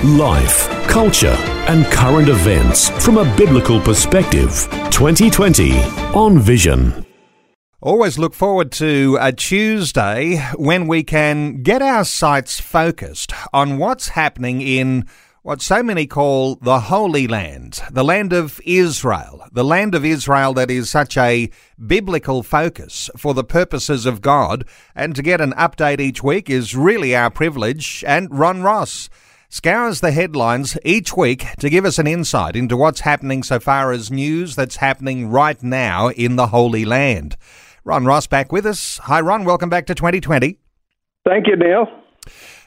Life, culture, and current events from a biblical perspective. 2020 on Vision. Always look forward to a Tuesday when we can get our sights focused on what's happening in what so many call the Holy Land, the land of Israel, the land of Israel that is such a biblical focus for the purposes of God. And to get an update each week is really our privilege. And Ron Ross scours the headlines each week to give us an insight into what's happening so far as news that's happening right now in the Holy Land. Ron Ross back with us. Hi, Ron. Welcome back to 2020. Thank you, Neil.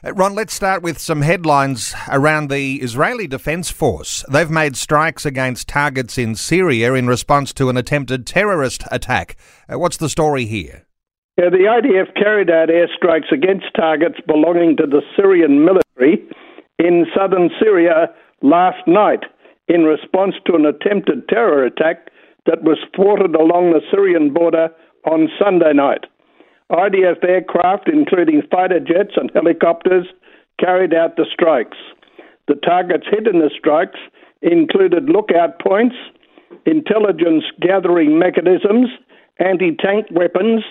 Uh, Ron, let's start with some headlines around the Israeli Defense Force. They've made strikes against targets in Syria in response to an attempted terrorist attack. Uh, what's the story here? Yeah, the IDF carried out airstrikes against targets belonging to the Syrian military in southern Syria last night in response to an attempted terror attack that was thwarted along the Syrian border on Sunday night. IDF aircraft, including fighter jets and helicopters, carried out the strikes. The targets hit in the strikes included lookout points, intelligence gathering mechanisms, anti tank weapons,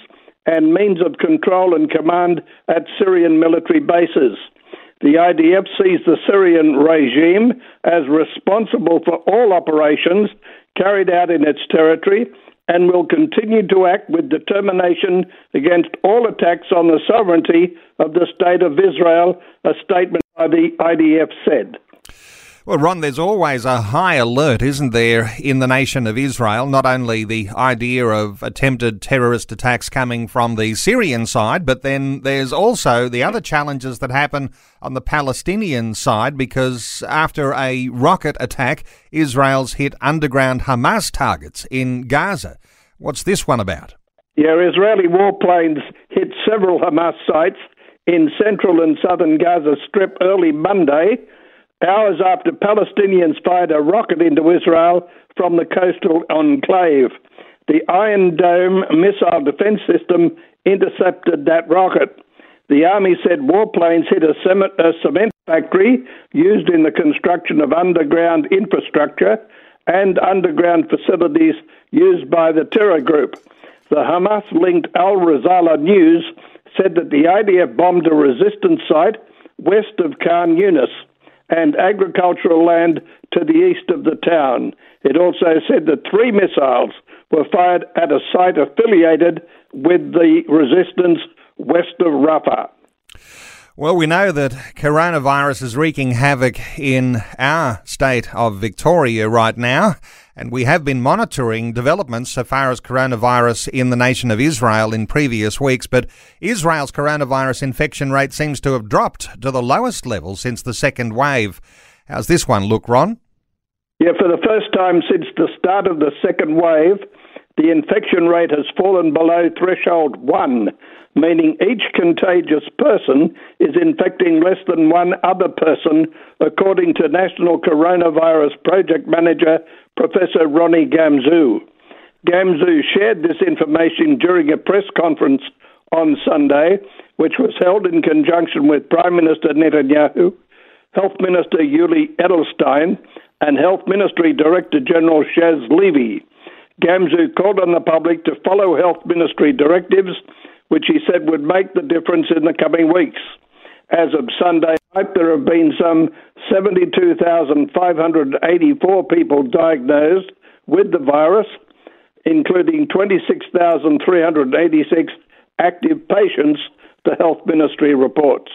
and means of control and command at Syrian military bases. The IDF sees the Syrian regime as responsible for all operations carried out in its territory and will continue to act with determination against all attacks on the sovereignty of the State of Israel, a statement by the IDF said. Well, Ron, there's always a high alert, isn't there, in the nation of Israel? Not only the idea of attempted terrorist attacks coming from the Syrian side, but then there's also the other challenges that happen on the Palestinian side because after a rocket attack, Israel's hit underground Hamas targets in Gaza. What's this one about? Yeah, Israeli warplanes hit several Hamas sites in central and southern Gaza Strip early Monday hours after Palestinians fired a rocket into Israel from the coastal enclave. The Iron Dome missile defense system intercepted that rocket. The army said warplanes hit a cement factory used in the construction of underground infrastructure and underground facilities used by the terror group. The Hamas linked Al Risala News said that the IDF bombed a resistance site west of Khan Yunis and agricultural land to the east of the town. It also said that three missiles were fired at a site affiliated with the resistance west of Rafah. Well, we know that coronavirus is wreaking havoc in our state of Victoria right now, and we have been monitoring developments so far as coronavirus in the nation of Israel in previous weeks. But Israel's coronavirus infection rate seems to have dropped to the lowest level since the second wave. How's this one look, Ron? Yeah, for the first time since the start of the second wave, the infection rate has fallen below threshold one meaning each contagious person is infecting less than one other person, according to National Coronavirus Project Manager Professor Ronnie Gamzu. Gamzu shared this information during a press conference on Sunday, which was held in conjunction with Prime Minister Netanyahu, Health Minister Yuli Edelstein, and Health Ministry Director General Chezy Levy. Gamzu called on the public to follow Health Ministry directives which he said would make the difference in the coming weeks. As of Sunday night, there have been some 72,584 people diagnosed with the virus, including 26,386 active patients, the Health Ministry reports.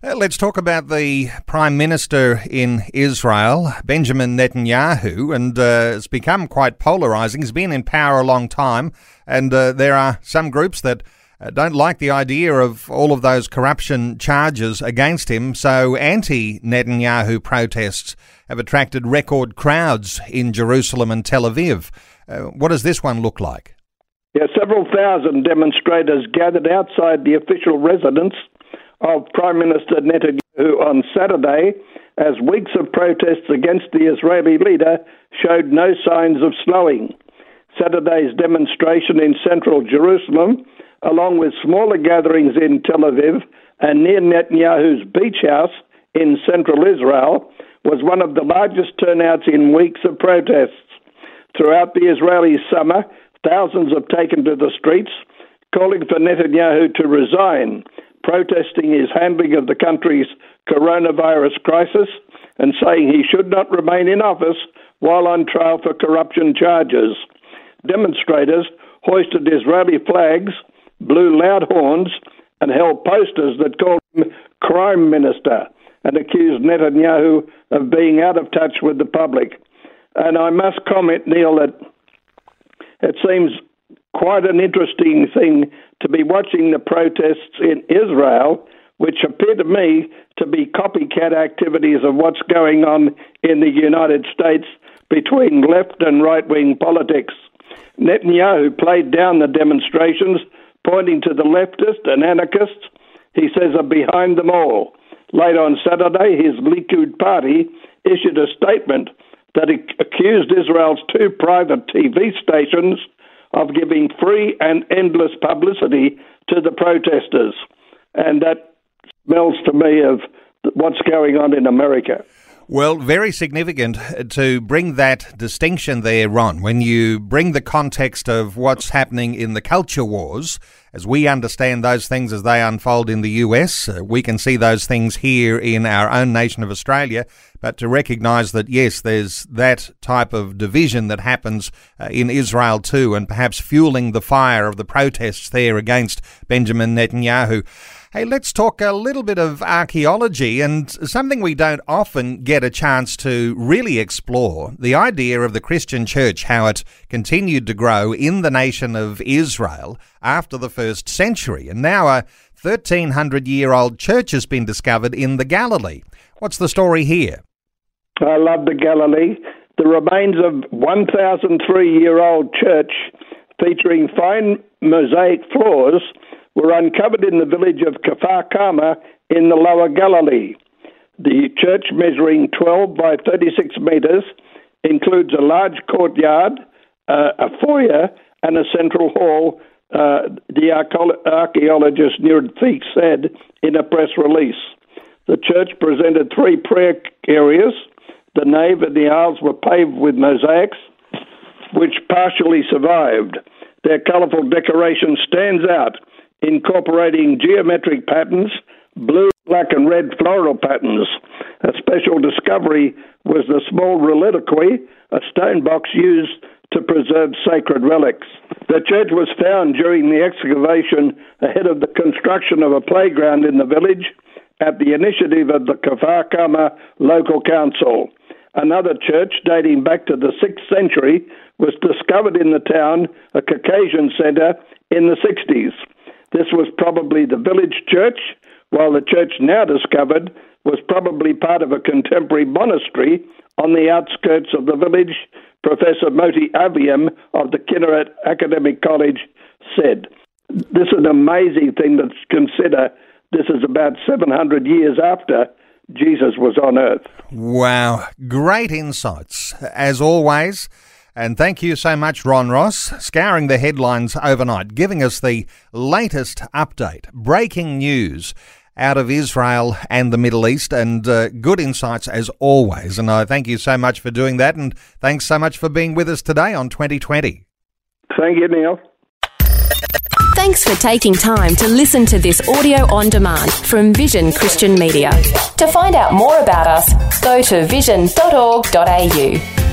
Uh, let's talk about the Prime Minister in Israel, Benjamin Netanyahu, and uh, it's become quite polarizing. He's been in power a long time, and uh, there are some groups that uh, don't like the idea of all of those corruption charges against him. So anti Netanyahu protests have attracted record crowds in Jerusalem and Tel Aviv. Uh, what does this one look like? Yeah, several thousand demonstrators gathered outside the official residence of Prime Minister Netanyahu on Saturday as weeks of protests against the Israeli leader showed no signs of slowing. Saturday's demonstration in central Jerusalem, along with smaller gatherings in Tel Aviv and near Netanyahu's beach house in central Israel, was one of the largest turnouts in weeks of protests. Throughout the Israeli summer, thousands have taken to the streets, calling for Netanyahu to resign, protesting his handling of the country's coronavirus crisis, and saying he should not remain in office while on trial for corruption charges. Demonstrators hoisted Israeli flags, blew loud horns, and held posters that called him crime minister and accused Netanyahu of being out of touch with the public. And I must comment, Neil, that it seems quite an interesting thing to be watching the protests in Israel, which appear to me to be copycat activities of what's going on in the United States between left and right wing politics. Netanyahu played down the demonstrations, pointing to the leftists and anarchists he says are behind them all. Late on Saturday, his Likud party issued a statement that accused Israel's two private TV stations of giving free and endless publicity to the protesters. And that smells to me of what's going on in America. Well, very significant to bring that distinction there, Ron, when you bring the context of what's happening in the culture wars, as we understand those things as they unfold in the US, uh, we can see those things here in our own nation of Australia, but to recognise that, yes, there's that type of division that happens uh, in Israel too, and perhaps fueling the fire of the protests there against Benjamin Netanyahu. Hey, let's talk a little bit of archaeology and something we don't often get a chance to really explore the idea of the Christian church, how it continued to grow in the nation of Israel after the first century. And now a 1300 year old church has been discovered in the Galilee. What's the story here? I love the Galilee. The remains of 1,003 year old church featuring fine mosaic floors were uncovered in the village of Kfar Kama in the Lower Galilee. The church, measuring 12 by 36 metres, includes a large courtyard, uh, a foyer, and a central hall, uh, the archaeologist Feig said in a press release. The church presented three prayer areas. The nave and the aisles were paved with mosaics, which partially survived. Their colourful decoration stands out incorporating geometric patterns, blue, black, and red floral patterns. A special discovery was the small reliquary, a stone box used to preserve sacred relics. The church was found during the excavation ahead of the construction of a playground in the village at the initiative of the Kfar Kama local council. Another church dating back to the 6th century was discovered in the town, a Circassian centre, in the 60s. This was probably the village church, while the church now discovered was probably part of a contemporary monastery on the outskirts of the village, Professor Moti Aviam of the Kinneret Academic College said. This is an amazing thing to consider. This is about 700 years after Jesus was on earth. Wow. Great insights. As always, and thank you so much, Ron Ross, scouring the headlines overnight, giving us the latest update, breaking news out of Israel and the Middle East, and uh, good insights as always. And I thank you so much for doing that, and thanks so much for being with us today on 2020. Thank you, Neil. Thanks for taking time to listen to this audio on demand from Vision Christian Media. To find out more about us, go to vision.org.au.